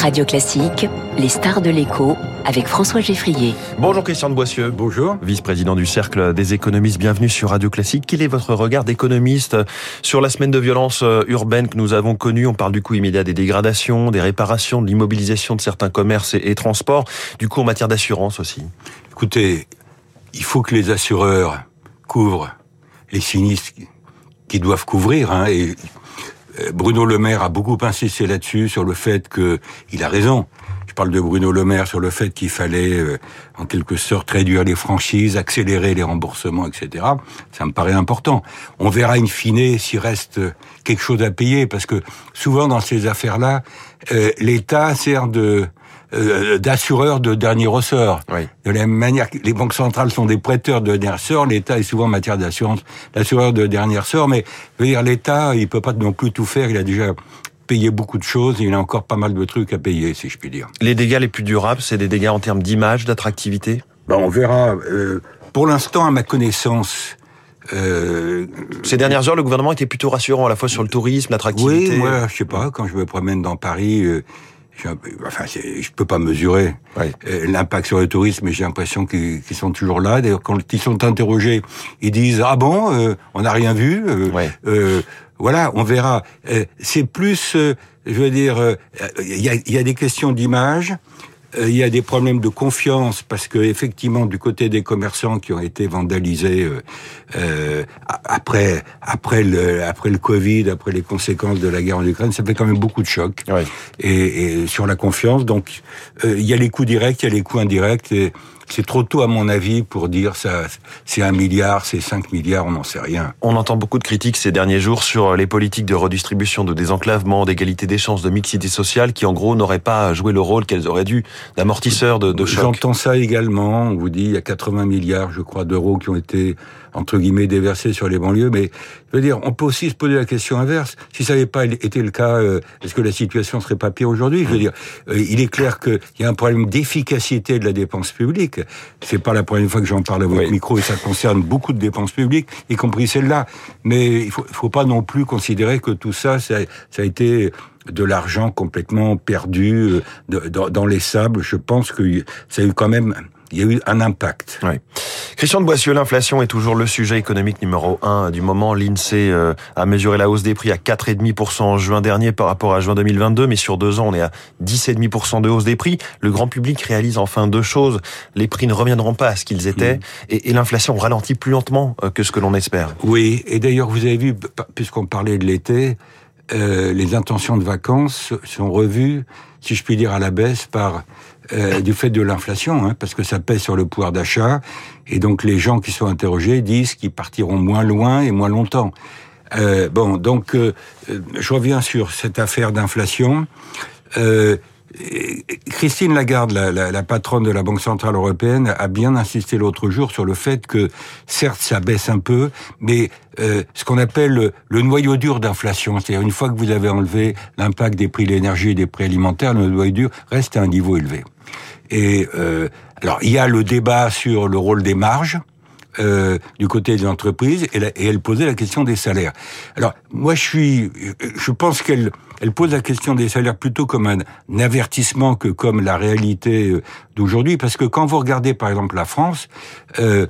Radio Classique, les stars de l'écho avec François Geffrier. Bonjour Christian de Boissieu. Bonjour. Vice-président du Cercle des économistes, bienvenue sur Radio Classique. Quel est votre regard d'économiste sur la semaine de violence euh, urbaine que nous avons connue? On parle du coup immédiat des dégradations, des réparations, de l'immobilisation de certains commerces et, transports, du coup en matière d'assurance aussi. Écoutez, il faut que les assureurs couvrent les sinistres qui doivent couvrir. Hein, et Bruno Le Maire a beaucoup insisté là-dessus, sur le fait que il a raison. Je parle de Bruno Le Maire sur le fait qu'il fallait, euh, en quelque sorte, réduire les franchises, accélérer les remboursements, etc. Ça me paraît important. On verra in fine s'il reste quelque chose à payer, parce que souvent dans ces affaires-là, euh, l'État sert de euh, d'assureurs de dernier ressort. Oui. De la même manière que les banques centrales sont des prêteurs de dernier ressort, l'État est souvent en matière d'assurance l'assureur de dernier ressort. Mais je veux dire, l'État, il peut pas non plus tout faire. Il a déjà payé beaucoup de choses et il a encore pas mal de trucs à payer, si je puis dire. Les dégâts les plus durables, c'est des dégâts en termes d'image, d'attractivité? Ben, on verra. Euh, pour l'instant, à ma connaissance, euh, Ces dernières heures, le gouvernement était plutôt rassurant à la fois sur le tourisme, l'attractivité. Oui, moi, je sais pas, quand je me promène dans Paris, euh, enfin, je peux pas mesurer euh, l'impact sur le tourisme, mais j'ai l'impression qu'ils sont toujours là. D'ailleurs, quand ils sont interrogés, ils disent ah bon, euh, on n'a rien vu. euh, euh, voilà, on verra. C'est plus, je veux dire, il y, a, il y a des questions d'image. Euh, Il y a des problèmes de confiance parce que effectivement du côté des commerçants qui ont été vandalisés euh, euh, après après le après le Covid, après les conséquences de la guerre en Ukraine, ça fait quand même beaucoup de chocs Ouais. et, et sur la confiance. Donc, euh, il y a les coûts directs, il y a les coûts indirects. Et c'est trop tôt, à mon avis, pour dire ça. C'est un milliard, c'est 5 milliards, on n'en sait rien. On entend beaucoup de critiques ces derniers jours sur les politiques de redistribution, de désenclavement, d'égalité des chances, de mixité sociale, qui en gros n'auraient pas joué le rôle qu'elles auraient dû d'amortisseur de, de choc. J'entends ça également. On vous dit, il y a 80 milliards, je crois, d'euros qui ont été entre guillemets déversés sur les banlieues. Mais je veux dire, on peut aussi se poser la question inverse. Si ça n'avait pas été le cas, euh, est-ce que la situation serait pas pire aujourd'hui? Je veux dire, euh, il est clair qu'il y a un problème d'efficacité de la dépense publique. C'est pas la première fois que j'en parle à votre Oui. micro et ça concerne beaucoup de dépenses publiques, y compris celle-là. Mais il faut, faut pas non plus considérer que tout ça, ça, ça a été de l'argent complètement perdu euh, dans les sables. Je pense que ça a eu quand même, il y a eu un impact. Oui. Christian de Boissieu, l'inflation est toujours le sujet économique numéro un du moment. L'INSEE euh, a mesuré la hausse des prix à 4,5% en juin dernier par rapport à juin 2022, mais sur deux ans, on est à 10,5% de hausse des prix. Le grand public réalise enfin deux choses. Les prix ne reviendront pas à ce qu'ils étaient et, et l'inflation ralentit plus lentement euh, que ce que l'on espère. Oui, et d'ailleurs, vous avez vu, puisqu'on parlait de l'été, euh, les intentions de vacances sont revues, si je puis dire, à la baisse par euh, du fait de l'inflation, hein, parce que ça pèse sur le pouvoir d'achat, et donc les gens qui sont interrogés disent qu'ils partiront moins loin et moins longtemps. Euh, bon, donc euh, euh, je reviens sur cette affaire d'inflation. Euh, Christine Lagarde, la, la, la, patronne de la Banque Centrale Européenne, a bien insisté l'autre jour sur le fait que, certes, ça baisse un peu, mais euh, ce qu'on appelle le, le, noyau dur d'inflation, c'est-à-dire une fois que vous avez enlevé l'impact des prix de l'énergie et des prix alimentaires, le noyau dur reste à un niveau élevé. Et euh, alors, il y a le débat sur le rôle des marges. Euh, du côté des entreprises et, elle posait la question des salaires. Alors moi je suis, je pense qu'elle elle pose la question des salaires plutôt comme un, avertissement que comme la réalité d'aujourd'hui parce que quand vous regardez par exemple la France, euh,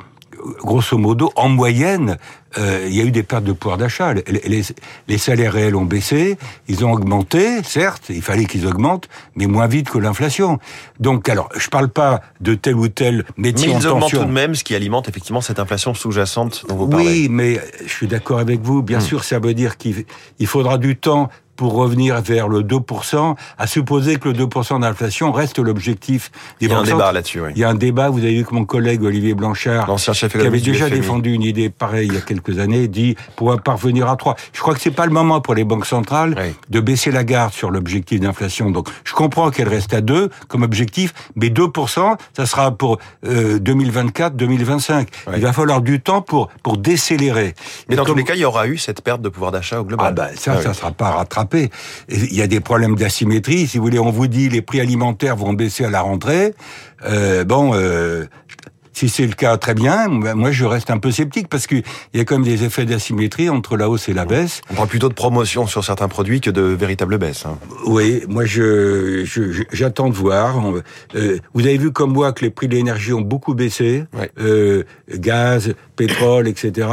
grosso modo en moyenne euh, il y a eu des pertes de pouvoir d'achat. Les, les, les, salaires réels ont baissé, ils ont augmenté, certes, il fallait qu'ils augmentent, mais moins vite que l'inflation. Donc, alors, je parle pas de tel ou tel métier mais en ils tension. augmentent tout de même, ce qui alimente effectivement cette inflation sous-jacente dont vous parlez. Oui, mais je suis d'accord avec vous. Bien mmh. sûr, ça veut dire qu'il faudra du temps pour revenir vers le 2%, à supposer que le 2% d'inflation reste l'objectif des Il y a un débat là-dessus, oui. Il y a un débat, vous avez vu que mon collègue Olivier Blanchard, l'ancien chef qui avait déjà défendu une idée pareille il y a quelques années, dit pour parvenir à 3. Je crois que c'est pas le moment pour les banques centrales oui. de baisser la garde sur l'objectif d'inflation. Donc, je comprends qu'elle reste à 2 comme objectif, mais 2%, ça sera pour euh, 2024-2025. Oui. Il va falloir du temps pour pour décélérer. Mais dans comme... tous les cas, il y aura eu cette perte de pouvoir d'achat au global. Ah ben ça, ah, ça oui. sera pas rattrapé. Il y a des problèmes d'asymétrie. Si vous voulez, on vous dit les prix alimentaires vont baisser à la rentrée. Euh, bon, euh, si c'est le cas, très bien. Moi, je reste un peu sceptique parce qu'il y a quand même des effets d'asymétrie entre la hausse et la baisse. On parle plutôt de promotion sur certains produits que de véritable baisse. Hein. Oui, moi, je, j'attends de voir. Euh, vous avez vu comme moi que les prix de l'énergie ont beaucoup baissé, euh, gaz, pétrole, etc.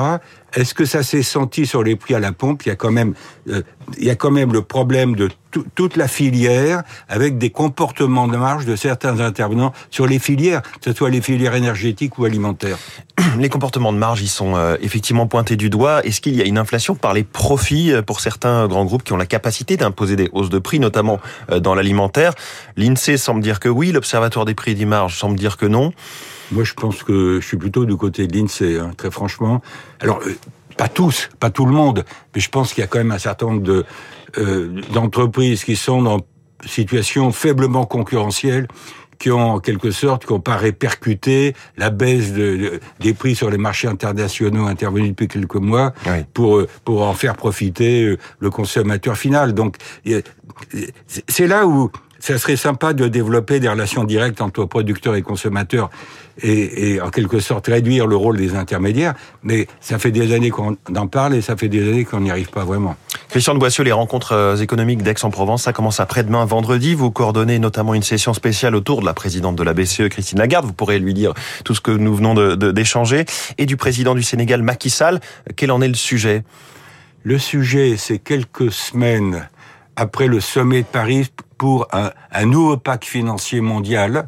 Est-ce que ça s'est senti sur les prix à la pompe? Il y a quand même, euh, il y a quand même le problème de toute la filière avec des comportements de marge de certains intervenants sur les filières, que ce soit les filières énergétiques ou alimentaires. Les comportements de marge, ils sont euh, effectivement pointés du doigt. Est-ce qu'il y a une inflation par les profits euh, pour certains grands groupes qui ont la capacité d'imposer des hausses de prix, notamment dans l'alimentaire? L'INSEE semble dire que oui, l'Observatoire des prix et des marges semble dire que non. Moi, je pense que je suis plutôt du côté de l'INSEE, hein, très franchement. Alors, euh, pas tous, pas tout le monde, mais je pense qu'il y a quand même un certain nombre de euh, d'entreprises qui sont dans situation faiblement concurrentielle qui ont en quelque sorte, qui n'ont pas répercuté la baisse de, des prix sur les marchés internationaux intervenus depuis quelques mois pour euh, pour en faire profiter le consommateur final. Donc c'est là où ça serait sympa de développer des relations directes entre producteurs et consommateurs et, et, en quelque sorte réduire le rôle des intermédiaires. Mais ça fait des années qu'on en parle et ça fait des années qu'on n'y arrive pas vraiment. Christian de Boissieu, les rencontres euh, économiques d'Aix-en-Provence, ça commence après-demain, vendredi. Vous coordonnez notamment une session spéciale autour de la présidente de la BCE, Christine Lagarde. Vous pourrez lui dire tout ce que nous venons d'échanger. De, et du président du Sénégal, Macky Sall. Quel en est le sujet? Le sujet, c'est quelques semaines après le sommet de Paris pour un, nouveau pacte financier mondial,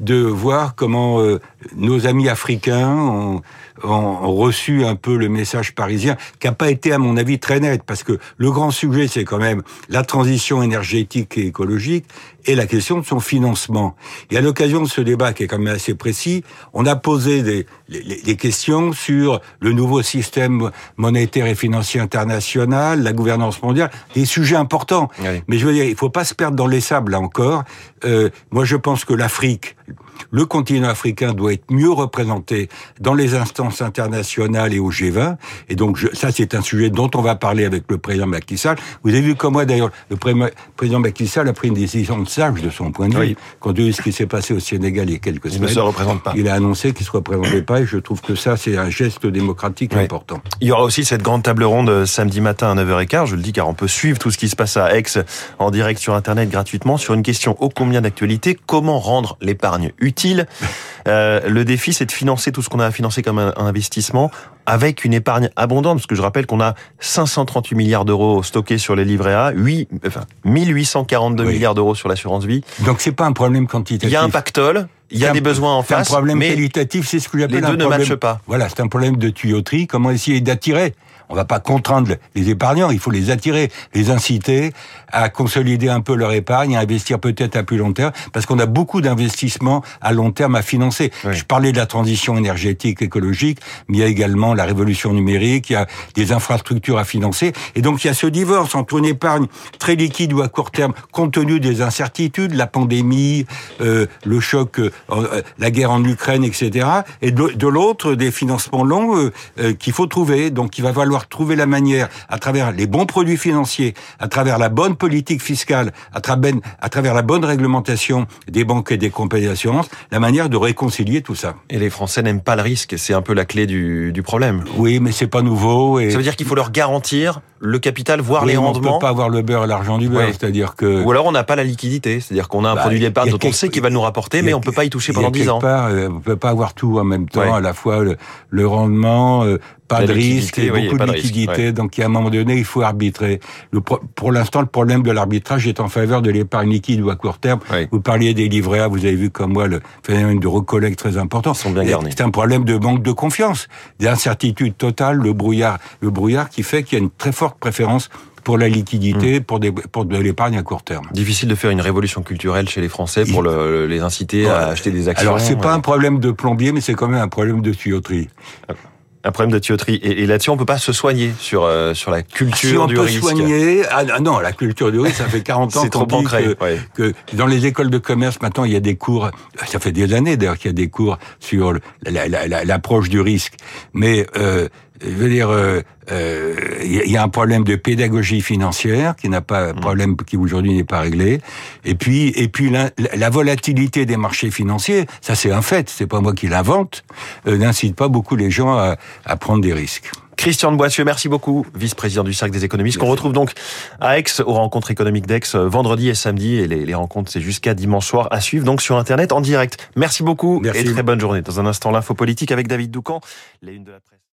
de voir comment euh, nos amis africains ont, ont, reçu un peu le message parisien, qui n'a pas été, à mon avis, très net, parce que le grand sujet, c'est quand même la transition énergétique et écologique et la question de son financement. Et à l'occasion de ce débat, qui est quand même assez précis, on a posé des, questions sur le nouveau système monétaire et financier international, la gouvernance mondiale, des sujets importants. Mais je veux dire, il faut pas se perdre dans les sables, là encore. Euh, moi, je pense que l'Afrique, le continent africain doit être mieux représenté dans les instances internationales et au G20. Et donc, je, ça, c'est un sujet dont on va parler avec le président Macky Sall. Vous avez vu comme moi, d'ailleurs, le président Macky Sall a pris une décision sage de son point de vue. Quand vu ce qui s'est passé au Sénégal il y a quelques semaines. Il ne se représente pas. Il a annoncé qu'il ne se représentait pas et je trouve que ça, c'est un geste démocratique important. Il y aura aussi cette grande table ronde euh, samedi matin à 9h15. Je le dis car on peut suivre tout ce qui se passe à Aix en direct sur Internet gratuitement sur une question ô combien d'actualité. Comment rendre l'épargne utile euh, le défi, c'est de financer tout ce qu'on a à financer comme un, investissement avec une épargne abondante, parce que je rappelle qu'on a 538 milliards d'euros stockés sur les livrets A, 8, enfin, 1842 milliards d'euros sur l'assurance vie. Donc c'est pas un problème quantitatif. Il y a un pactole, il y a des besoins en face. un problème qualitatif, c'est ce que j'appelle un problème. Les deux ne matchent pas. Voilà, c'est un problème de tuyauterie. Comment essayer d'attirer on va pas contraindre les épargnants, il faut les attirer, les inciter à consolider un peu leur épargne, à investir peut-être à plus long terme, parce qu'on a beaucoup d'investissements à long terme à financer. Je parlais de la transition énergétique, écologique, mais il y a également la révolution numérique, il y a des infrastructures à financer, et donc il y a ce divorce entre une épargne très liquide ou à court terme, compte tenu des incertitudes, la pandémie, euh, le choc, euh, euh, la guerre en Ukraine, etc., et de, l'autre des financements longs qu'il faut trouver. Donc il va falloir trouver la manière, à travers les bons produits financiers, à travers la bonne politique fiscale, à travers, à travers la bonne réglementation des banques et des compagnies d'assurance, la manière de réconcilier tout ça. Et les Français n'aiment pas le risque, c'est un peu la clé du, du problème. Oui, mais c'est pas nouveau. Et... Ça veut dire qu'il faut leur garantir le capital, voire les rendements. On peut pas avoir le beurre et l'argent du beurre, c'est-à-dire que. Ou alors on n'a pas la liquidité, c'est-à-dire qu'on a un bah, produit d'épargne dont on sait qu'il va nous rapporter, mais on peut pas y toucher pendant 10 ans. Part, euh, on peut pas avoir tout en même temps, à la fois le, rendement, euh, pas de risque, et beaucoup de liquidité. Donc, à un moment donné, il faut arbitrer. Le, pour l'instant, le problème de l'arbitrage est en faveur de l'épargne liquide ou à court terme. Vous parliez des livrets A, vous avez vu comme moi le phénomène de recollecte très important. C'est un problème de manque de confiance, d'incertitude totale, le brouillard, le brouillard qui fait qu'il y a une très forte préférence pour la liquidité, hmm. pour, des, pour de l'épargne à court terme. Difficile de faire une révolution culturelle chez les Français pour le, les inciter à acheter des actions. Alors c'est pas un problème de plombier, mais c'est quand même un problème de tuyauterie. Un problème de tuyauterie. Et, là-dessus, on peut pas se soigner sur euh, sur la culture si du risque. on peut soigner, ah, non, la culture du risque, ça fait 40 ans qu'on dit que, que, dans les écoles de commerce, maintenant, il y a des cours, ça fait des années d'ailleurs qu'il y a des cours sur l'approche du risque. Mais euh, je veux dire, il euh, euh, y a un problème de pédagogie financière qui n'a pas mm. problème qui aujourd'hui n'est pas réglé. Et puis, et puis la, la volatilité des marchés financiers, ça c'est un fait, c'est pas moi qui l'invente, euh, n'incite pas beaucoup les gens à, à prendre des risques. Christian de Boissieu, merci beaucoup, vice-président du Cercle des économistes, qu'on retrouve donc à Aix, aux rencontres économiques d'Aix, vendredi et samedi. Et les, les rencontres, c'est jusqu'à dimanche soir à suivre, donc sur Internet en direct. Merci beaucoup merci. et très bonne journée. Dans un instant, l'info politique avec David Doucan, les une de la presse.